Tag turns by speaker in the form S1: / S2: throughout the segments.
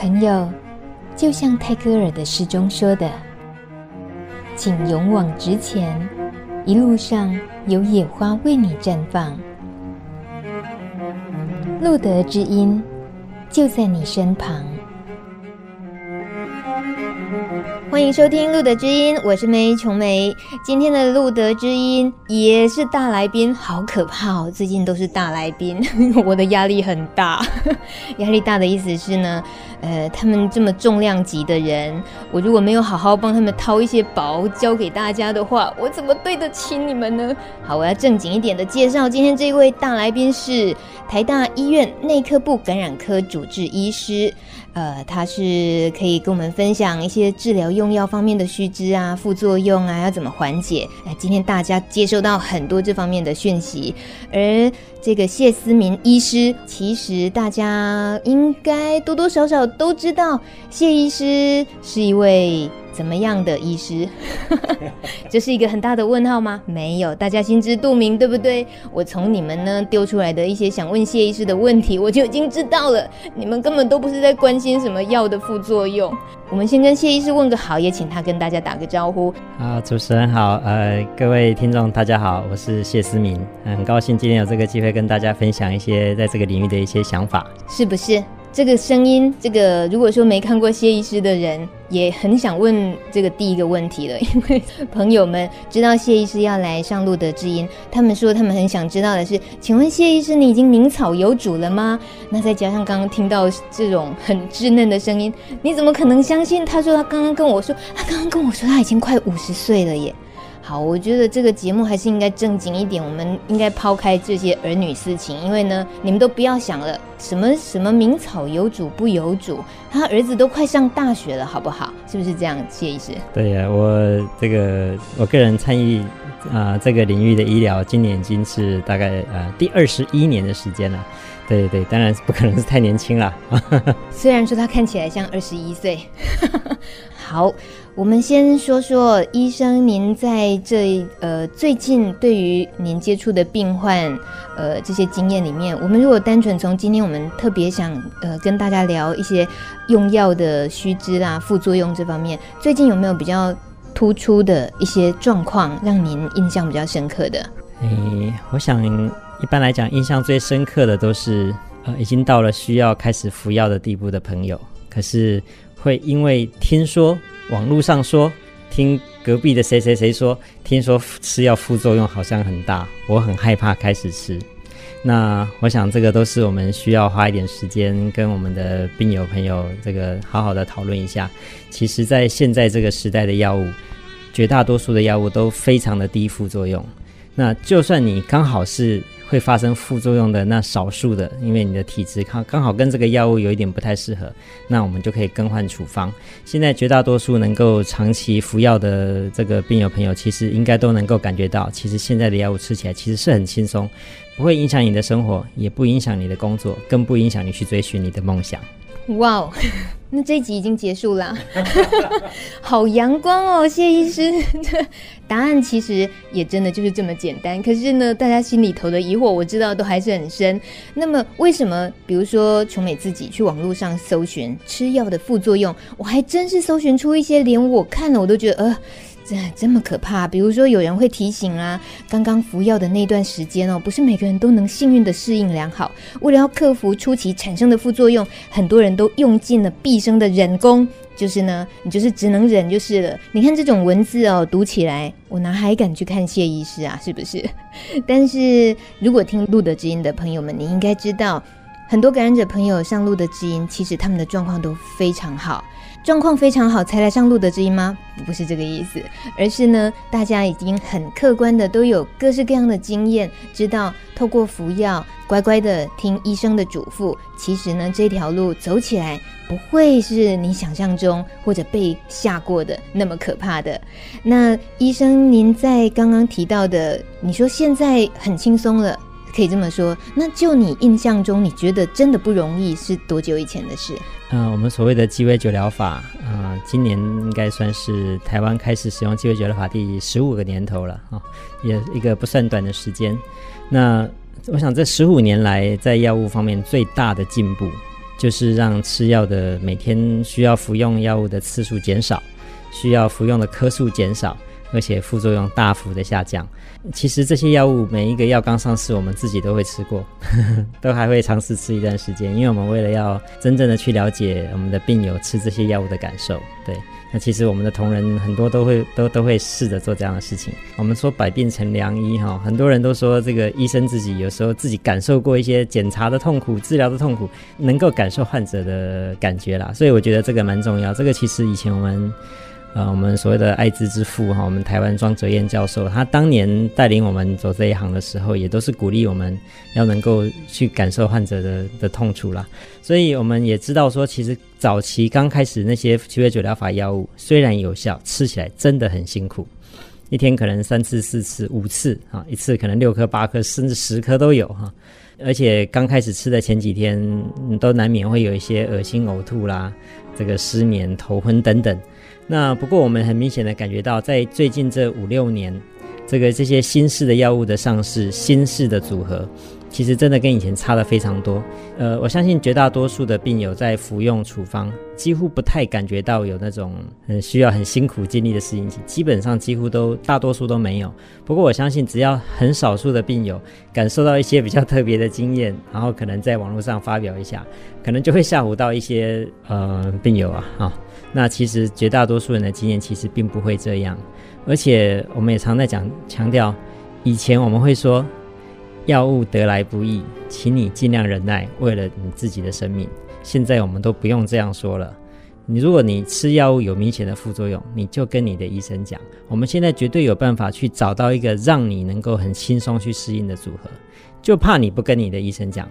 S1: 朋友，就像泰戈尔的诗中说的：“请勇往直前，一路上有野花为你绽放。”路德之音就在你身旁。欢迎收听《路德之音》，我是梅琼梅。今天的《路德之音》也是大来宾，好可怕哦！最近都是大来宾，我的压力很大。压力大的意思是呢，呃，他们这么重量级的人，我如果没有好好帮他们掏一些宝交给大家的话，我怎么对得起你们呢？好，我要正经一点的介绍，今天这位大来宾是台大医院内科部感染科主治医师。呃，他是可以跟我们分享一些治疗用药方面的须知啊、副作用啊，要怎么缓解。哎，今天大家接收到很多这方面的讯息，而这个谢思明医师，其实大家应该多多少少都知道，谢医师是一位。怎么样的医师？这是一个很大的问号吗？没有，大家心知肚明，对不对？我从你们呢丢出来的一些想问谢医师的问题，我就已经知道了。你们根本都不是在关心什么药的副作用。我们先跟谢医师问个好，也请他跟大家打个招呼。
S2: 好，主持人好，呃，各位听众大家好，我是谢思明，很高兴今天有这个机会跟大家分享一些在这个领域的一些想法，
S1: 是不是？这个声音，这个如果说没看过谢医师的人，也很想问这个第一个问题了，因为朋友们知道谢医师要来上路德知音，他们说他们很想知道的是，请问谢医师，你已经名草有主了吗？那再加上刚刚听到这种很稚嫩的声音，你怎么可能相信？他说他刚刚跟我说，他刚刚跟我说他已经快五十岁了耶。好，我觉得这个节目还是应该正经一点，我们应该抛开这些儿女私情，因为呢，你们都不要想了，什么什么名草有主不由主，他儿子都快上大学了，好不好？是不是这样，谢医师？
S2: 对呀，我这个我个人参与啊、这个领域的医疗，今年已经是大概呃第二十一年的时间了。对对，当然是不可能是太年轻了。
S1: 虽然说他看起来像二十一岁。好，我们先说说医生，您在这呃最近对于您接触的病患呃这些经验里面，我们如果单纯从今天我们特别想呃跟大家聊一些用药的须知啦、副作用这方面，最近有没有比较突出的一些状况让您印象比较深刻的？
S2: 诶，我想。一般来讲，印象最深刻的都是，呃，已经到了需要开始服药的地步的朋友，可是会因为听说网络上说，听隔壁的谁谁谁说，听说吃药副作用好像很大，我很害怕开始吃。那我想这个都是我们需要花一点时间跟我们的病友朋友这个好好的讨论一下。其实，在现在这个时代的药物，绝大多数的药物都非常的低副作用。那就算你刚好是。会发生副作用的那少数的，因为你的体质刚刚好跟这个药物有一点不太适合，那我们就可以更换处方。现在绝大多数能够长期服药的这个病友朋友，其实应该都能够感觉到，其实现在的药物吃起来其实是很轻松，不会影响你的生活，也不影响你的工作，更不影响你去追寻你的梦想。
S1: 哇哦，那这一集已经结束了，好阳光哦，谢医师。答案其实也真的就是这么简单，可是呢，大家心里头的疑惑，我知道都还是很深。那么，为什么比如说琼美自己去网络上搜寻吃药的副作用，我还真是搜寻出一些连我看了我都觉得呃。这这么可怕？比如说，有人会提醒啊，刚刚服药的那段时间哦，不是每个人都能幸运的适应良好。为了要克服初期产生的副作用，很多人都用尽了毕生的忍功，就是呢，你就是只能忍就是了。你看这种文字哦，读起来，我哪还敢去看谢医师啊？是不是？但是如果听路德之音的朋友们，你应该知道，很多感染者朋友上路的知音，其实他们的状况都非常好。状况非常好才来上路的知音吗？不是这个意思，而是呢，大家已经很客观的都有各式各样的经验，知道透过服药，乖乖的听医生的嘱咐，其实呢，这条路走起来不会是你想象中或者被吓过的那么可怕的。那医生，您在刚刚提到的，你说现在很轻松了。可以这么说，那就你印象中，你觉得真的不容易是多久以前的事？
S2: 嗯、我们所谓的鸡尾酒疗法，啊、今年应该算是台湾开始使用鸡尾酒疗法第十五个年头了啊、也一个不算短的时间。那我想这十五年来，在药物方面最大的进步，就是让吃药的每天需要服用药物的次数减少，需要服用的颗数减少，而且副作用大幅的下降。其实这些药物每一个药刚上市，我们自己都会吃过，呵 呵都还会尝试吃一段时间，因为我们为了要真正的去了解我们的病友吃这些药物的感受。对，那其实我们的同仁很多都会都都会试着做这样的事情。我们说百病成良医哈，很多人都说这个医生自己有时候自己感受过一些检查的痛苦、治疗的痛苦，能够感受患者的感觉啦。所以我觉得这个蛮重要。这个其实以前我们。呃，我们所谓的艾滋之父哈，我们台湾庄哲彦教授，他当年带领我们走这一行的时候，也都是鼓励我们要能够去感受患者的的痛楚啦。所以我们也知道说，其实早期刚开始那些七味酒疗法药物虽然有效，吃起来真的很辛苦，一天可能三次、四次、五次啊，一次可能六颗、八颗，甚至十颗都有哈。而且刚开始吃的前几天，都难免会有一些恶心、呕吐啦，这个失眠、头昏等等。那不过我们很明显的感觉到，在最近这五六年，这个这些新式的药物的上市，新式的组合，其实真的跟以前差得非常多。呃，我相信绝大多数的病友在服用处方，几乎不太感觉到有那种很需要很辛苦经历的适应期，基本上几乎都大多数都没有。不过我相信，只要很少数的病友感受到一些比较特别的经验，然后可能在网络上发表一下，可能就会吓唬到一些呃病友啊啊。那其实绝大多数人的经验其实并不会这样，而且我们也常在讲强调，以前我们会说，药物得来不易，请你尽量忍耐，为了你自己的生命。现在我们都不用这样说了，你如果你吃药物有明显的副作用，你就跟你的医生讲，我们现在绝对有办法去找到一个让你能够很轻松去适应的组合，就怕你不跟你的医生讲。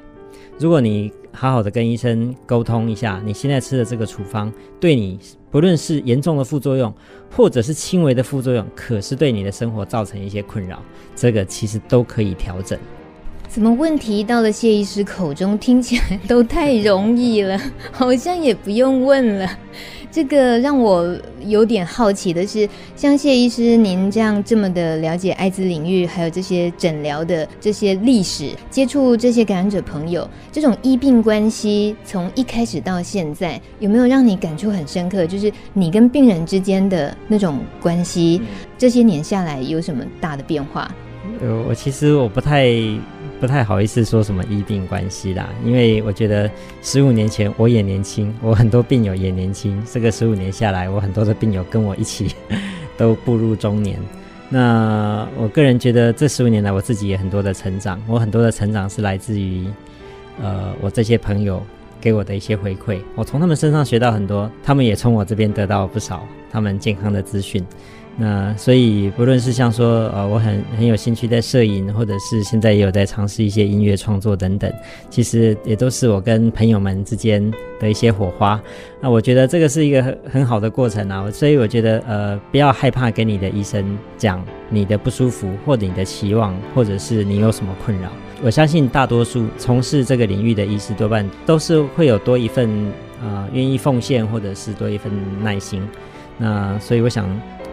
S2: 如果你好好的跟医生沟通一下，你现在吃的这个处方对你，不论是严重的副作用，或者是轻微的副作用，可是对你的生活造成一些困扰，这个其实都可以调整。
S1: 怎么问题到了谢医师口中，听起来都太容易了，好像也不用问了。这个让我有点好奇的是，像谢医师您这样这么的了解艾滋领域，还有这些诊疗的这些历史，接触这些感染者朋友，这种医病关系从一开始到现在，有没有让你感触很深刻？就是你跟病人之间的那种关系，这些年下来有什么大的变化？
S2: 呃，我其实我不太。不太好意思说什么医病关系啦，因为我觉得十五年前我也年轻，我很多病友也年轻。这个十五年下来，我很多的病友跟我一起 都步入中年。那我个人觉得这十五年来，我自己也很多的成长。我很多的成长是来自于呃我这些朋友给我的一些回馈，我从他们身上学到很多，他们也从我这边得到不少他们健康的资讯。那所以，不论是像说，呃，我很很有兴趣在摄影，或者是现在也有在尝试一些音乐创作等等，其实也都是我跟朋友们之间的一些火花。那我觉得这个是一个很很好的过程啊。所以我觉得，呃，不要害怕跟你的医生讲你的不舒服，或者你的期望，或者是你有什么困扰。我相信大多数从事这个领域的医师多半都是会有多一份呃愿意奉献，或者是多一份耐心。那所以我想。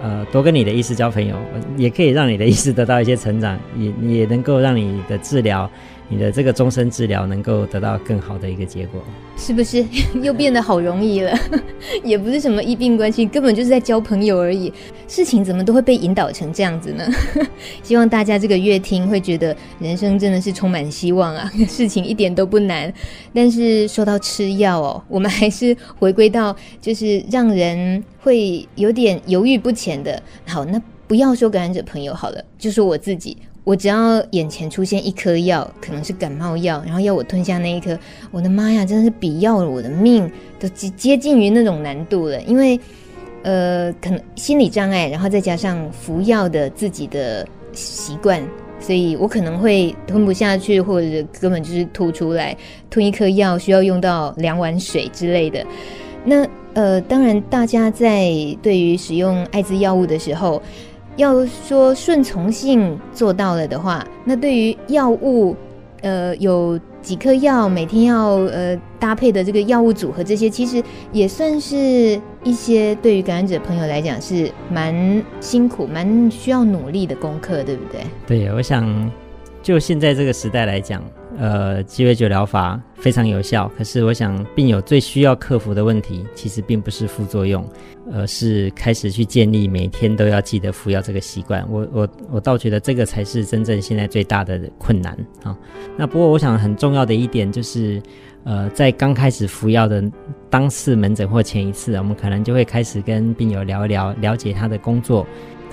S2: 呃，多跟你的医师交朋友，也可以让你的医师得到一些成长，也也能够让你的治疗。你的这个终身治疗能够得到更好的一个结果，
S1: 是不是 又变得好容易了？也不是什么医病关系，根本就是在交朋友而已。事情怎么都会被引导成这样子呢？希望大家这个阅听会觉得人生真的是充满希望啊！事情一点都不难。但是说到吃药哦，我们还是回归到就是让人会有点犹豫不前的。好，那不要说感染者朋友好了，就说我自己。我只要眼前出现一颗药，可能是感冒药，然后要我吞下那一颗，我的妈呀，真的是比要了我的命都接接近于那种难度了。因为，呃，可能心理障碍，然后再加上服药的自己的习惯，所以我可能会吞不下去，或者根本就是吐出来。吞一颗药需要用到两碗水之类的。那呃，当然，大家在对于使用艾滋药物的时候。要说顺从性做到了的话，那对于药物，呃，有几颗药每天要呃搭配的这个药物组合，这些其实也算是一些对于感染者朋友来讲是蛮辛苦、蛮需要努力的功课，对不对？
S2: 对，我想就现在这个时代来讲，呃，鸡尾酒疗法非常有效。可是，我想病友最需要克服的问题，其实并不是副作用，而是开始去建立每天都要记得服药这个习惯。我我我倒觉得这个才是真正现在最大的困难啊。那不过，我想很重要的一点就是，呃，在刚开始服药的当次门诊或前一次，我们可能就会开始跟病友聊一聊，了解他的工作。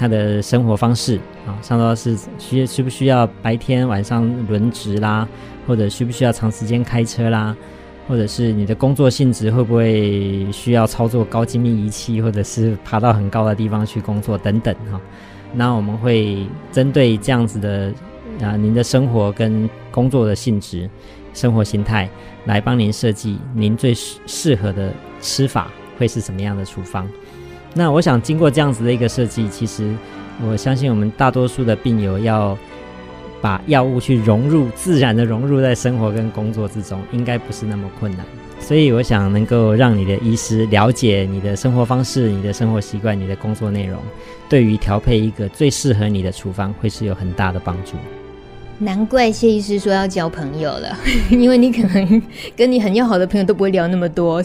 S2: 他的生活方式啊，上到是需需不需要白天晚上轮值啦，或者需不需要长时间开车啦，或者是你的工作性质会不会需要操作高精密仪器，或者是爬到很高的地方去工作等等哈。那我们会针对这样子的啊，您的生活跟工作的性质、生活形态，来帮您设计您最适适合的吃法会是什么样的处方。那我想，经过这样子的一个设计，其实我相信我们大多数的病友要把药物去融入自然的融入在生活跟工作之中，应该不是那么困难。所以我想能够让你的医师了解你的生活方式、你的生活习惯、你的工作内容，对于调配一个最适合你的处方，会是有很大的帮助。
S1: 难怪谢医师说要交朋友了，因为你可能跟你很要好的朋友都不会聊那么多。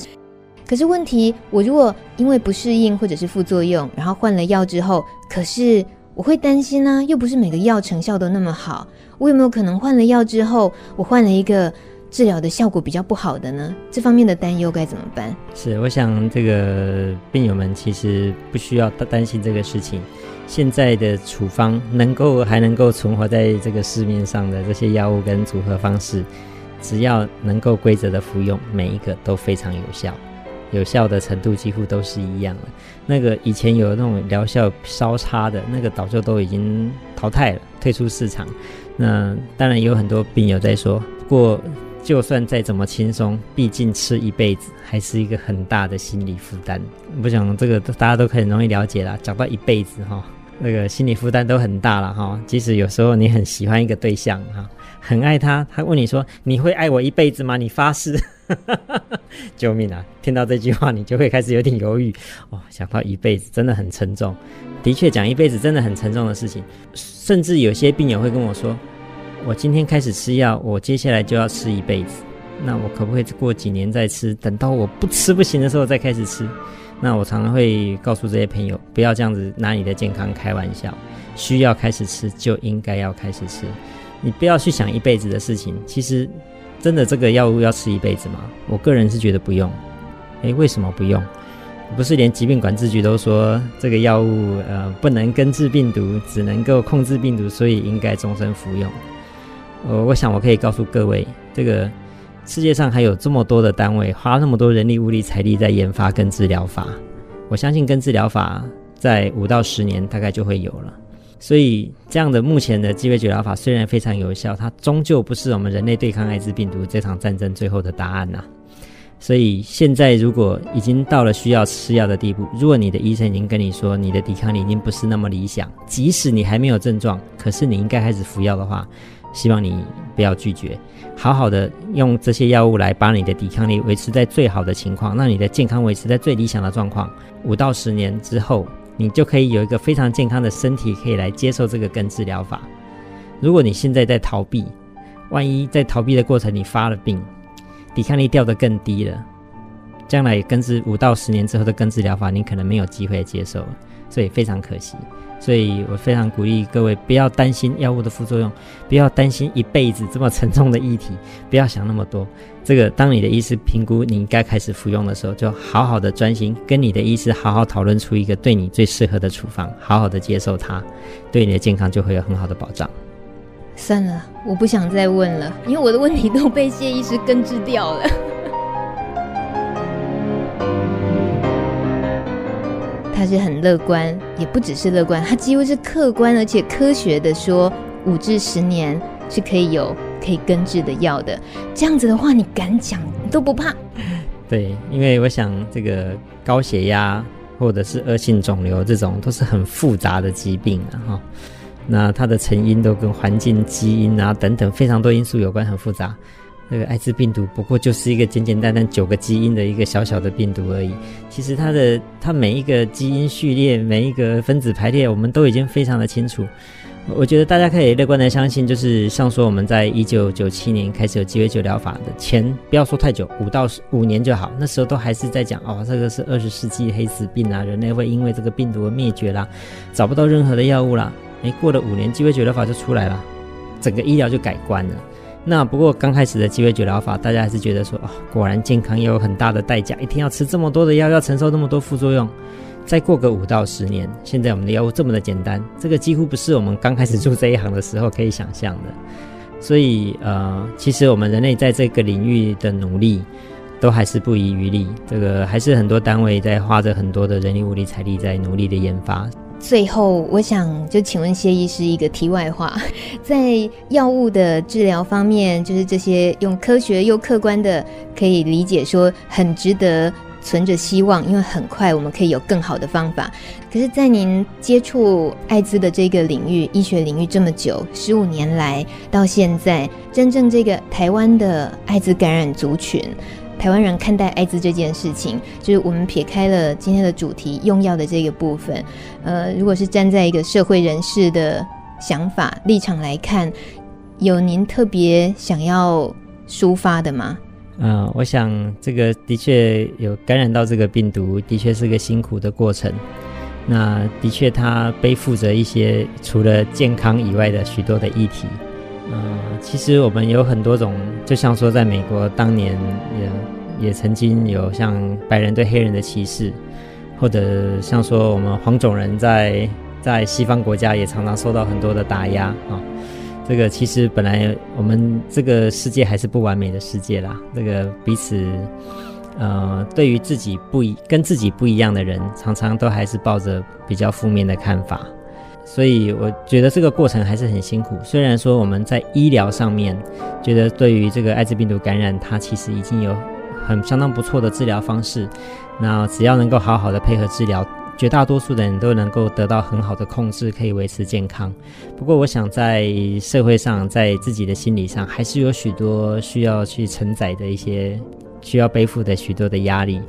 S1: 可是问题，我如果因为不适应或者是副作用，然后换了药之后，可是我会担心呢、又不是每个药成效都那么好，我有没有可能换了药之后，我换了一个治疗的效果比较不好的呢？这方面的担忧该怎么办？
S2: 是，我想这个病友们其实不需要担心这个事情。现在的处方能够还能够存活在这个市面上的这些药物跟组合方式，只要能够规则的服用，每一个都非常有效。有效的程度几乎都是一样的。那个以前有那种疗效稍差的那个，早就都已经淘汰了，退出市场。那当然有很多病友在说，不过就算再怎么轻松，毕竟吃一辈子还是一个很大的心理负担。我想这个大家都很容易了解啦。讲到一辈子哈，那个心理负担都很大了哈。即使有时候你很喜欢一个对象哈，很爱他，他问你说：“你会爱我一辈子吗？”你发誓。救命啊！听到这句话，你就会开始有点犹豫哦。想到一辈子真的很沉重，的确讲一辈子真的很沉重的事情。甚至有些病友会跟我说：“我今天开始吃药，我接下来就要吃一辈子。那我可不可以过几年再吃？等到我不吃不行的时候再开始吃？”那我常常会告诉这些朋友，不要这样子拿你的健康开玩笑。需要开始吃就应该要开始吃，你不要去想一辈子的事情。其实。真的这个药物要吃一辈子吗？我个人是觉得不用。诶，为什么不用？不是连疾病管制局都说这个药物呃不能根治病毒，只能够控制病毒，所以应该终身服用。呃，我想我可以告诉各位，这个世界上还有这么多的单位花那么多人力物力财力在研发根治疗法，我相信根治疗法在五到十年大概就会有了。所以，这样的目前的鸡尾酒疗法虽然非常有效，它终究不是我们人类对抗艾滋病毒这场战争最后的答案呐、所以，现在如果已经到了需要吃药的地步，如果你的医生已经跟你说你的抵抗力已经不是那么理想，即使你还没有症状，可是你应该开始服药的话，希望你不要拒绝，好好的用这些药物来把你的抵抗力维持在最好的情况，让你的健康维持在最理想的状况。五到十年之后。你就可以有一个非常健康的身体，可以来接受这个根治疗法。如果你现在在逃避，万一在逃避的过程你发了病，抵抗力掉得更低了，将来根治五到十年之后的根治疗法，你可能没有机会接受，所以非常可惜。所以我非常鼓励各位不要担心药物的副作用，不要担心一辈子这么沉重的议题，不要想那么多。这个当你的医师评估你应该开始服用的时候，就好好的专心跟你的医师好好讨论出一个对你最适合的处方，好好的接受它，对你的健康就会有很好的保障。
S1: 算了，我不想再问了，因为我的问题都被谢医师根治掉了。他是很乐观，也不只是乐观，他几乎是客观而且科学的说，五至十年是可以有可以根治的药的。这样子的话，你敢讲都不怕。
S2: 对，因为我想这个高血压或者是恶性肿瘤这种都是很复杂的疾病啊，哈。那它的成因都跟环境、基因啊等等非常多因素有关，很复杂。那个艾滋病毒不过就是一个简简单单九个基因的一个小小的病毒而已。其实它的它每一个基因序列、每一个分子排列，我们都已经非常的清楚。我觉得大家可以乐观的相信，就是像说我们在一九九七年开始有鸡尾酒疗法的前，不要说太久，五到五年就好。那时候都还是在讲哦，这个是二十世纪黑死病啊，人类会因为这个病毒而灭绝啦，找不到任何的药物啦。诶，过了五年，鸡尾酒疗法就出来了，整个医疗就改观了。那不过刚开始的鸡尾酒疗法，大家还是觉得说哦，果然健康也有很大的代价，一天要吃这么多的药，要承受那么多副作用。再过个五到十年，现在我们的药物这么的简单，这个几乎不是我们刚开始做这一行的时候可以想象的。所以，呃，其实我们人类在这个领域的努力，都还是不遗余力。这个还是很多单位在花着很多的人力、物力、财力在努力的研发。
S1: 最后，我想就请问谢医师一个题外话，在药物的治疗方面，就是这些用科学又客观的可以理解说，很值得。存着希望，因为很快我们可以有更好的方法。可是，在您接触艾滋的这个领域、医学领域这么久，十五年来到现在，真正这个台湾的艾滋感染族群，台湾人看待艾滋这件事情，就是我们撇开了今天的主题用药的这个部分，呃，如果是站在一个社会人士的想法立场来看，有您特别想要抒发的吗？
S2: 嗯、呃，我想这个的确有感染到这个病毒，的确是个辛苦的过程。那的确，它背负着一些除了健康以外的许多的议题。嗯、其实我们有很多种，就像说，在美国当年也也曾经有像白人对黑人的歧视，或者像说我们黄种人在在西方国家也常常受到很多的打压啊。这个其实本来我们这个世界还是不完美的世界啦。这个彼此，呃，对于自己不一跟自己不一样的人，常常都还是抱着比较负面的看法。所以我觉得这个过程还是很辛苦。虽然说我们在医疗上面，觉得对于这个艾滋病毒感染，它其实已经有很相当不错的治疗方式。那只要能够好好的配合治疗。绝大多数的人都能够得到很好的控制，可以维持健康。不过，我想在社会上，在自己的心理上，还是有许多需要去承载的一些需要背负的许多的压力。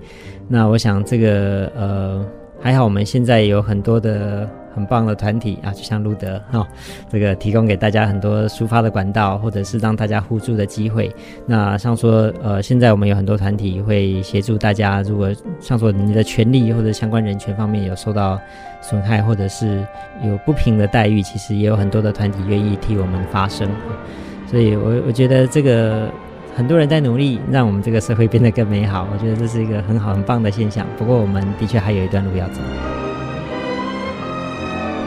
S2: 那我想，这个呃，还好，我们现在有很多的。很棒的团体啊，就像路德 哈、这个提供给大家很多抒发的管道，或者是让大家互助的机会。那像说，呃，现在我们有很多团体会协助大家，如果像说你的权利或者相关人权方面有受到损害，或者是有不平的待遇，其实也有很多的团体愿意替我们发声。所以我我觉得这个很多人在努力，让我们这个社会变得更美好。我觉得这是一个很好很棒的现象。不过我们的确还有一段路要走。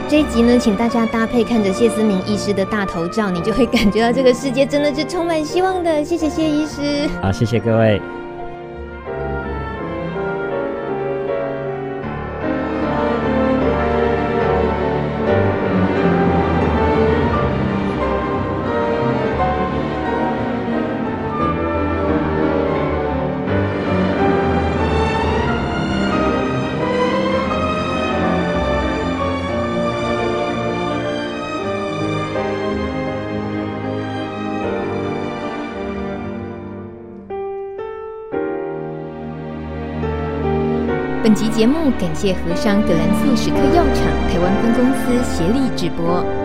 S1: 这一集呢，请大家搭配看着谢思明医师的大头照，你就会感觉到这个世界真的是充满希望的。谢谢谢医师。
S2: 好，谢谢各位。
S1: 本集节目感谢和商葛兰素史克药厂台湾分公司协力直播。